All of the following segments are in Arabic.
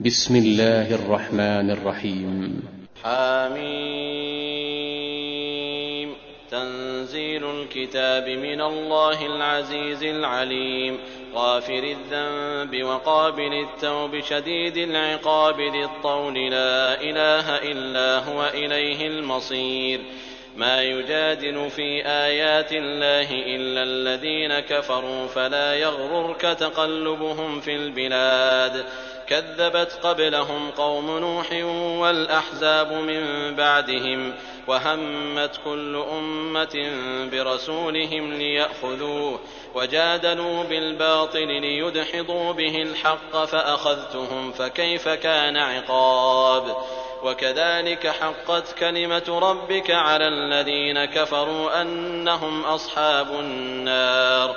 بسم الله الرحمن الرحيم. حميم تنزيل الكتاب من الله العزيز العليم. غافر الذنب وقابل التوب شديد العقاب ذي الطول. لا إله إلا هو إليه المصير. ما يجادل في آيات الله إلا الذين كفروا فلا يغررك تقلبهم في البلاد. كذبت قبلهم قوم نوح والأحزاب من بعدهم وهمت كل أمة برسولهم ليأخذوه وجادلوا بالباطل ليدحضوا به الحق فأخذتهم فكيف كان عقاب وكذلك حقت كلمة ربك على الذين كفروا أنهم أصحاب النار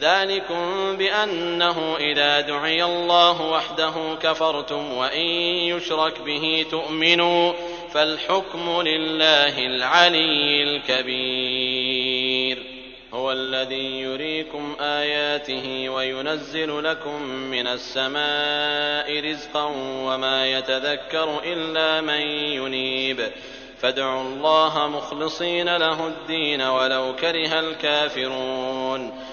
ذلكم بأنه إذا دعي الله وحده كفرتم وإن يشرك به تؤمنوا فالحكم لله العلي الكبير. هو الذي يريكم آياته وينزل لكم من السماء رزقا وما يتذكر إلا من ينيب. فادعوا الله مخلصين له الدين ولو كره الكافرون.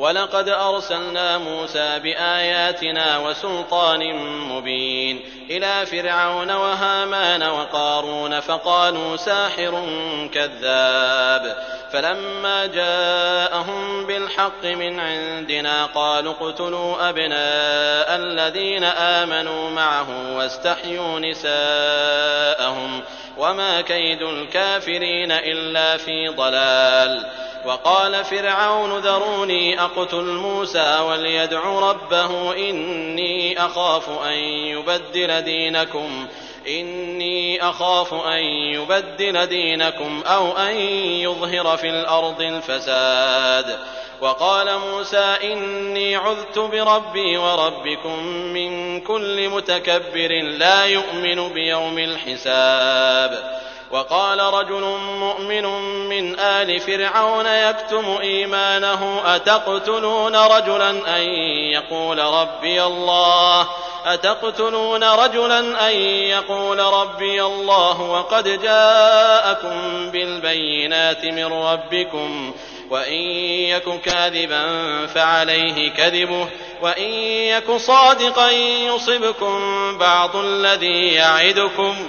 ولقد أرسلنا موسى بآياتنا وسلطان مبين إلى فرعون وهامان وقارون فقالوا ساحر كذاب فلما جاءهم بالحق من عندنا قالوا اقتلوا أبناء الذين آمنوا معه واستحيوا نساءهم وما كيد الكافرين إلا في ضلال وقال فرعون ذروني أقتل موسى وليدع ربه إني أخاف أن يبدل دينكم إني أخاف أن يبدل دينكم أو أن يظهر في الأرض الفساد. وقال موسى إني عذت بربي وربكم من كل متكبر لا يؤمن بيوم الحساب. وقال رجل مؤمن من آل فرعون يكتم إيمانه أتقتلون رجلا أن يقول ربي الله؟ أتقتلون رجلا أن يقول ربي الله؟ وقد جاءكم بالبينات من ربكم وإن يك كاذبا فعليه كذبه وإن يك صادقا يصبكم بعض الذي يعدكم.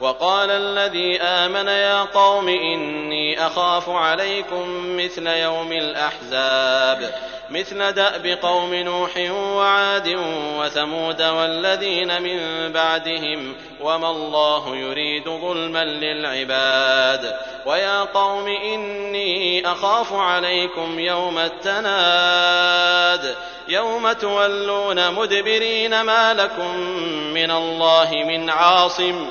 وقال الذي آمن يا قوم إني أخاف عليكم مثل يوم الأحزاب مثل دأب قوم نوح وعاد وثمود والذين من بعدهم وما الله يريد ظلما للعباد. ويا قوم إني أخاف عليكم يوم التناد يوم تولون مدبرين ما لكم من الله من عاصم.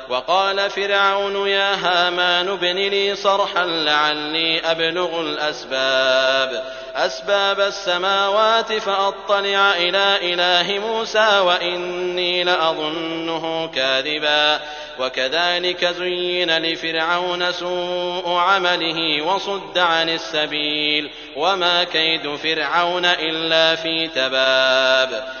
وقال فرعون يا هامان ابن لي صرحا لعلي أبلغ الأسباب. أسباب السماوات فأطلع إلى إله موسى وإني لأظنه كاذبا. وكذلك زين لفرعون سوء عمله وصد عن السبيل. وما كيد فرعون إلا في تباب.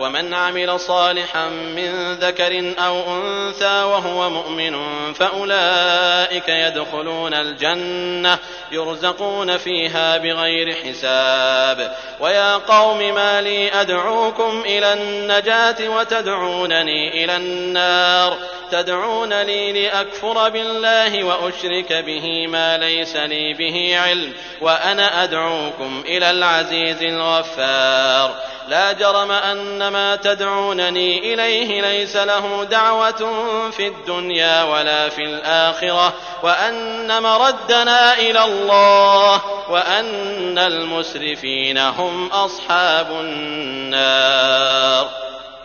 ومن عمل صالحا من ذكر أو أنثى وهو مؤمن فأولئك يدخلون الجنة يرزقون فيها بغير حساب. ويا قوم ما لي أدعوكم إلى النجاة وتدعونني إلى النار. تدعونني لأكفر بالله وأشرك به ما ليس لي به علم وأنا أدعوكم إلى العزيز الغفار. لا جرم أن ما تدعونني إليه ليس له دعوة في الدنيا ولا في الآخرة وأن مردنا إلى الله وأن المسرفين هم أصحاب النار.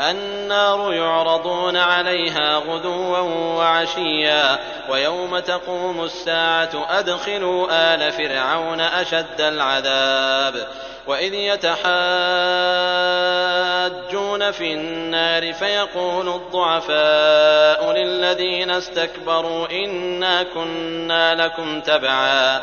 النار يعرضون عليها غدوا وعشيا ويوم تقوم الساعة أدخلوا آل فرعون أشد العذاب وإذ يتحاجون في النار فيقول الضعفاء للذين استكبروا إنا كنا لكم تبعا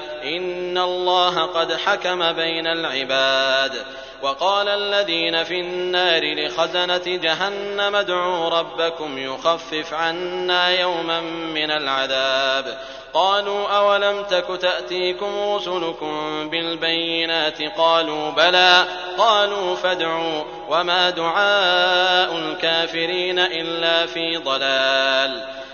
إن الله قد حكم بين العباد وقال الذين في النار لخزنة جهنم ادعوا ربكم يخفف عنا يوما من العذاب قالوا أولم تك تأتيكم رسلكم بالبينات قالوا بلى قالوا فادعوا وما دعاء الكافرين إلا في ضلال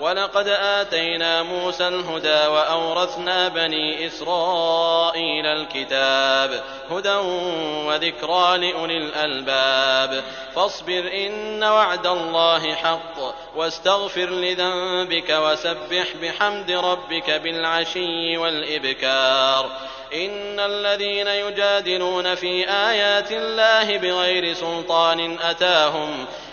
ولقد آتينا موسى الهدى وأورثنا بني إسرائيل الكتاب هدى وذكرى لأولي الألباب فاصبر إن وعد الله حق واستغفر لذنبك وسبح بحمد ربك بالعشي والإبكار إن الذين يجادلون في آيات الله بغير سلطان أتاهم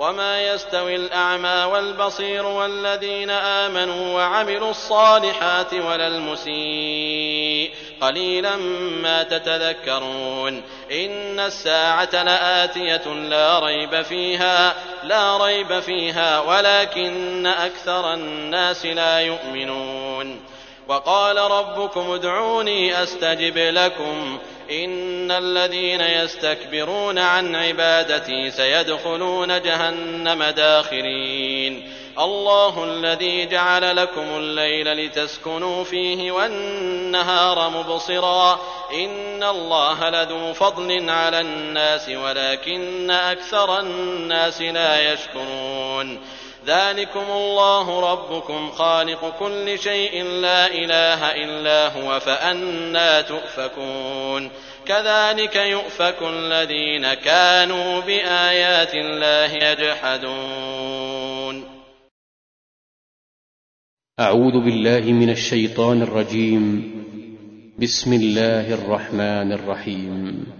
وما يستوي الأعمى والبصير والذين آمنوا وعملوا الصالحات ولا المسيء قليلا ما تتذكرون إن الساعة لآتية لا ريب فيها لا ريب فيها ولكن أكثر الناس لا يؤمنون وقال ربكم ادعوني أستجب لكم إن الذين يستكبرون عن عبادتي سيدخلون جهنم داخرين. الله الذي جعل لكم الليل لتسكنوا فيه والنهار مبصرا. إن الله لذو فضل على الناس ولكن أكثر الناس لا يشكرون. ذلكم الله ربكم خالق كل شيء لا إله إلا هو فأنا تؤفكون. كذلك يؤفك الذين كانوا بآيات الله يجحدون. أعوذ بالله من الشيطان الرجيم. بسم الله الرحمن الرحيم.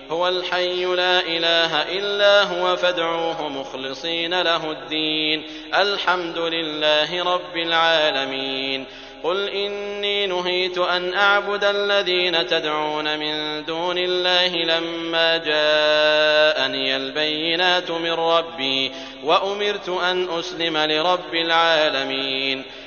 هو الحي لا إله إلا هو فادعوه مخلصين له الدين. الحمد لله رب العالمين. قل إني نهيت أن أعبد الذين تدعون من دون الله لما جاءني البينات من ربي وأمرت أن أسلم لرب العالمين.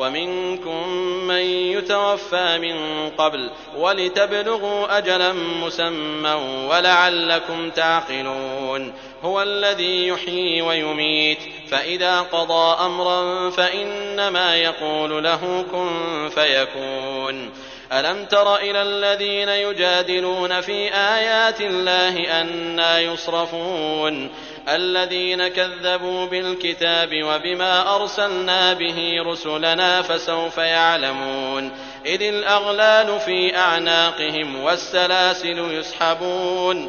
ومنكم من يتوفى من قبل ولتبلغوا أجلا مسمى ولعلكم تعقلون هو الذي يحيي ويميت فإذا قضى أمرا فإنما يقول له كن فيكون ألم تر إلى الذين يجادلون في آيات الله أنا يصرفون الذين كذبوا بالكتاب وبما أرسلنا به رسلنا فسوف يعلمون إذ الأغلال في أعناقهم والسلاسل يسحبون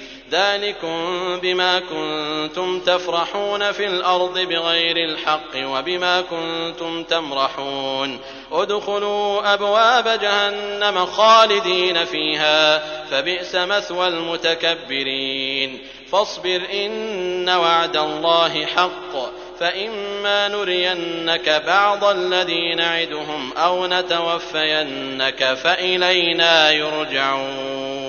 ذلكم بما كنتم تفرحون في الأرض بغير الحق وبما كنتم تمرحون. ادخلوا أبواب جهنم خالدين فيها فبئس مثوى المتكبرين. فاصبر إن وعد الله حق فإما نرينك بعض الذي نعدهم أو نتوفينك فإلينا يرجعون.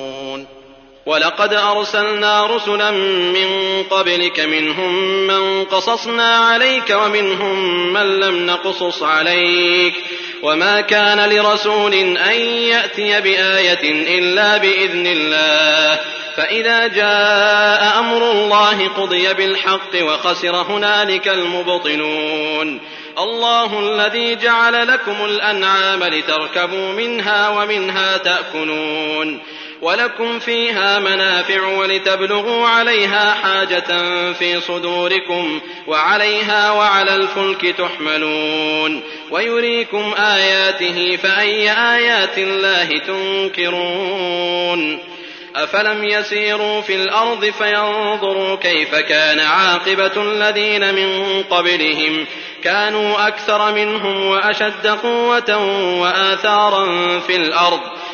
ولقد أرسلنا رسلا من قبلك منهم من قصصنا عليك ومنهم من لم نقصص عليك وما كان لرسول أن يأتي بآية إلا بإذن الله فإذا جاء أمر الله قضي بالحق وخسر هنالك المبطلون الله الذي جعل لكم الأنعام لتركبوا منها ومنها تأكلون ولكم فيها منافع ولتبلغوا عليها حاجة في صدوركم وعليها وعلى الفلك تحملون ويريكم آياته فأي آيات الله تنكرون أفلم يسيروا في الأرض فينظروا كيف كان عاقبة الذين من قبلهم كانوا أكثر منهم وأشد قوة وآثارا في الأرض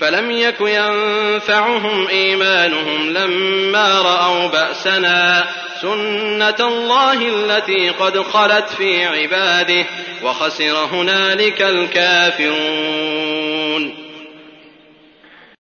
فلم يك ينفعهم إيمانهم لما رأوا بأسنا سنة الله التي قد خلت في عباده وخسر هنالك الكافرون.